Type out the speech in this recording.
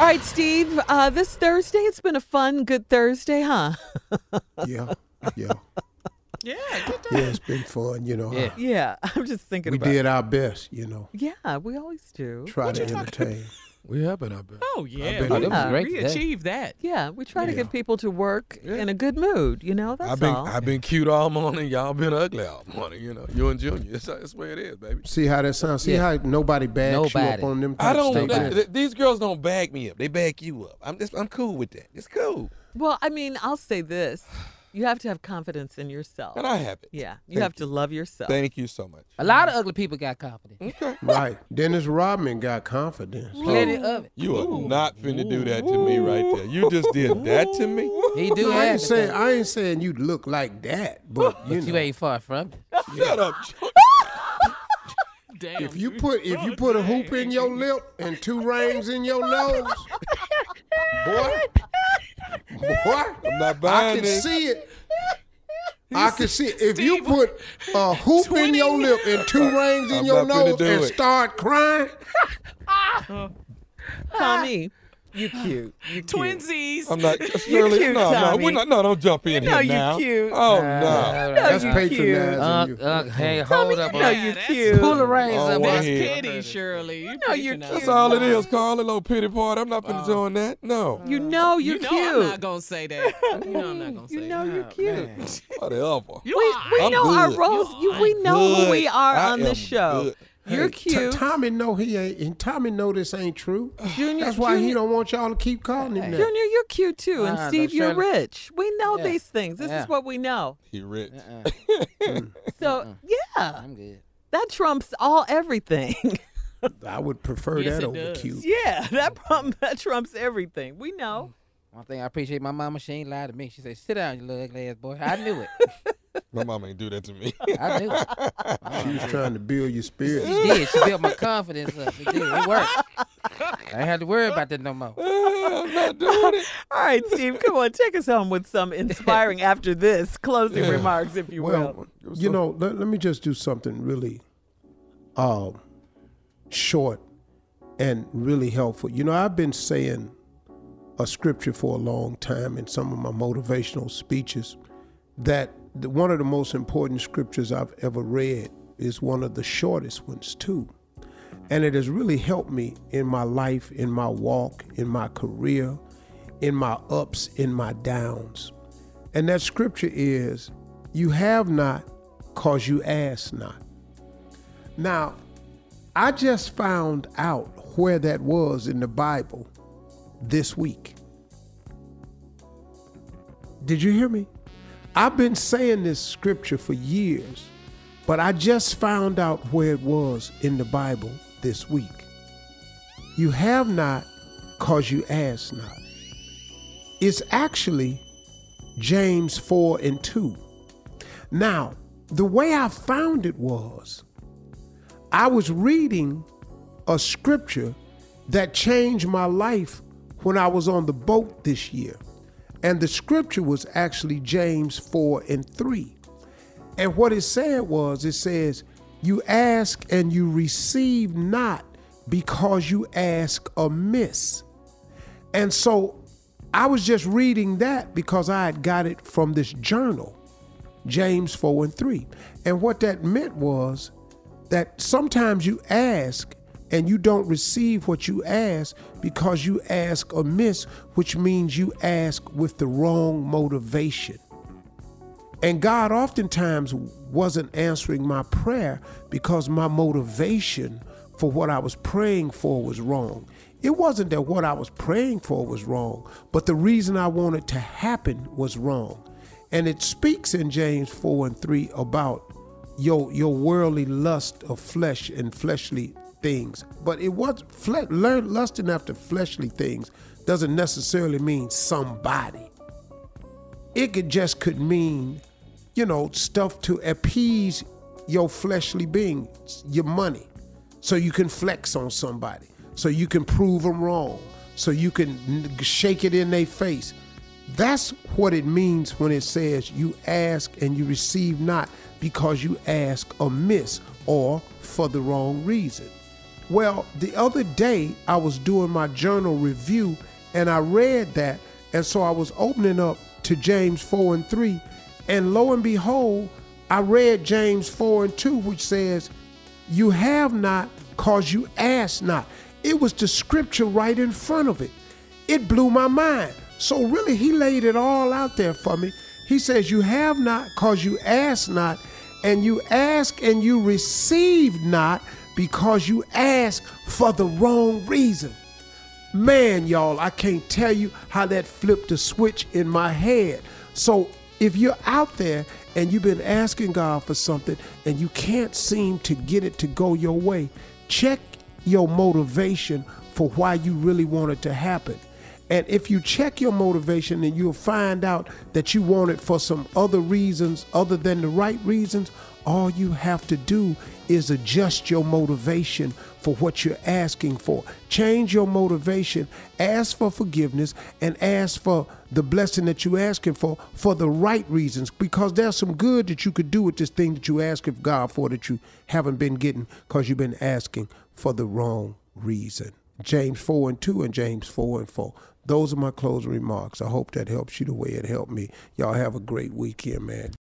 All right, Steve. Uh, this Thursday, it's been a fun, good Thursday, huh? Yeah, yeah, Yeah, good yeah. It's been fun, you know. Yeah. Yeah, I'm just thinking about We about. did our best, you know. Yeah, we always do. Try to entertain. We have been, I bet. Oh yeah, been- Oh, that was great we today. achieved that. Yeah, we try to get people to work Yeah. in a good mood. You know, that's I've been all. I've been cute all morning. Y'all been ugly all morning. You know, you and Junior. That's, that's the way it is, baby. See how that sounds? See Yeah. how nobody bags you up on them I don't. statements? th- th- these girls don't bag me up. They bag you up. I'm just. I'm cool with that. It's cool, well, I mean, I'll say this: you have to have confidence in yourself. and I have it. yeah, you Thank have to love yourself. Thank you so much. A lot of ugly people got confidence. Okay. Right. Dennis Rodman got confidence. Plenty of it. You are not finna do that to me right there. You just did that to me. He do No, I ain't saying. I ain't saying you look like that, but you But you ain't far from it. Shut up. Damn. if you put if you put a hoop in your lip and two rings in your nose, boy, boy, I'm not I can this. see it. I can see it. If you put a hoop in your lip and two rings in I'm your not finna nose do and it. start crying, Tommy, you cute. You cute. twinsies. I'm not. Shirley, cute, no, no, we're not. No, don't jump in know here you now. cute. Oh no. that's patronizing Uh, you. uh, hey, Tommy, hold up. you know you that's- cute. Pull the reins Oh, up. That's pity, Shirley. You know you're patronize. cute. That's all it is, Carl. A little pity party. I'm not gonna join that. No. You know you're You know cute. I'm not gonna say that. You know I'm not gonna say that. you know that. you're cute. Whatever. We, we know our roles. We know who we are on am this show. Good. You're Hey, T- cute. Tommy know he ain't, and Tommy know this ain't true. Junior, That's why he don't want y'all to keep calling him that. Junior, you're cute too. And Ah, Steve, you're Shirley. rich. We know Yeah. these things. This Yeah. is what we know. He rich. Uh-uh. So, yeah, I'm good. that trumps all everything. I would prefer Yes, that over does. cute. yeah, that, prom- that trumps everything. We know. One thing I appreciate my mama, she ain't lied to me. She said, sit down, you little ugly ass boy. I knew it. My mom ain't do that to me. I knew it. She was trying to build your spirit. She did. She built my confidence up. It did. It worked. I ain't had to worry about that no more. I'm not doing it. All right, Steve, come on, take us home with some inspiring after this closing Yeah. remarks, if you will. You know, let, let me just do something really uh, short and really helpful. You know, I've been saying a scripture for a long time in some of my motivational speeches that the, one of the most important scriptures I've ever read is one of the shortest ones, too. And it has really helped me in my life, in my walk, in my career, in my ups, in my downs. And that scripture is, You have not because you ask not. Now, I just found out where that was in the Bible this week. Did you hear me? I've been saying this scripture for years, but I just found out where it was in the Bible this week. You have not because you ask not. It's actually James 4 and 2. Now, the way I found it was I was reading a scripture that changed my life when I was on the boat this year. And the scripture was actually James 4 and 3. And what it said was, it says, You ask and you receive not because you ask amiss. And so I was just reading that because I had got it from this journal, James 4 and 3. And what that meant was that sometimes you ask and you don't receive what you ask because you ask amiss, which means you ask with the wrong motivation. And God oftentimes wasn't answering my prayer because my motivation for what I was praying for was wrong. It wasn't that what I was praying for was wrong, but the reason I wanted to happen was wrong. And it speaks in James 4 and 3 about your your worldly lust of flesh and fleshly things. But it was fle- lusting after fleshly things doesn't necessarily mean somebody. It could just could mean, you know, stuff to appease your fleshly being, your money, so you can flex on somebody, so you can prove them wrong, so you can shake it in their face. That's what it means when it says you ask and you receive not because you ask amiss or for the wrong reason. Well, the other day I was doing my journal review and I read that. And so I was opening up to James 4 and 3. And lo and behold, I read James 4 and 2, which says, You have not because you ask not. It was the scripture right in front of it. It blew my mind. So really, he laid it all out there for me. He says, You have not because you ask not, and you ask and you receive not because you ask for the wrong reason. Man, y'all, I can't tell you how that flipped a switch in my head. So if you're out there and you've been asking God for something and you can't seem to get it to go your way, check your motivation for why you really want it to happen. And if you check your motivation and you'll find out that you want it for some other reasons other than the right reasons, all you have to do is adjust your motivation for what you're asking for. Change your motivation, ask for forgiveness, and ask for the blessing that you're asking for for the right reasons. Because there's some good that you could do with this thing that you're asking God for that you haven't been getting because you've been asking for the wrong reason. James 4 and 2 and James 4 and 4. Those are my closing remarks. I hope that helps you the way it helped me. Y'all have a great weekend, man.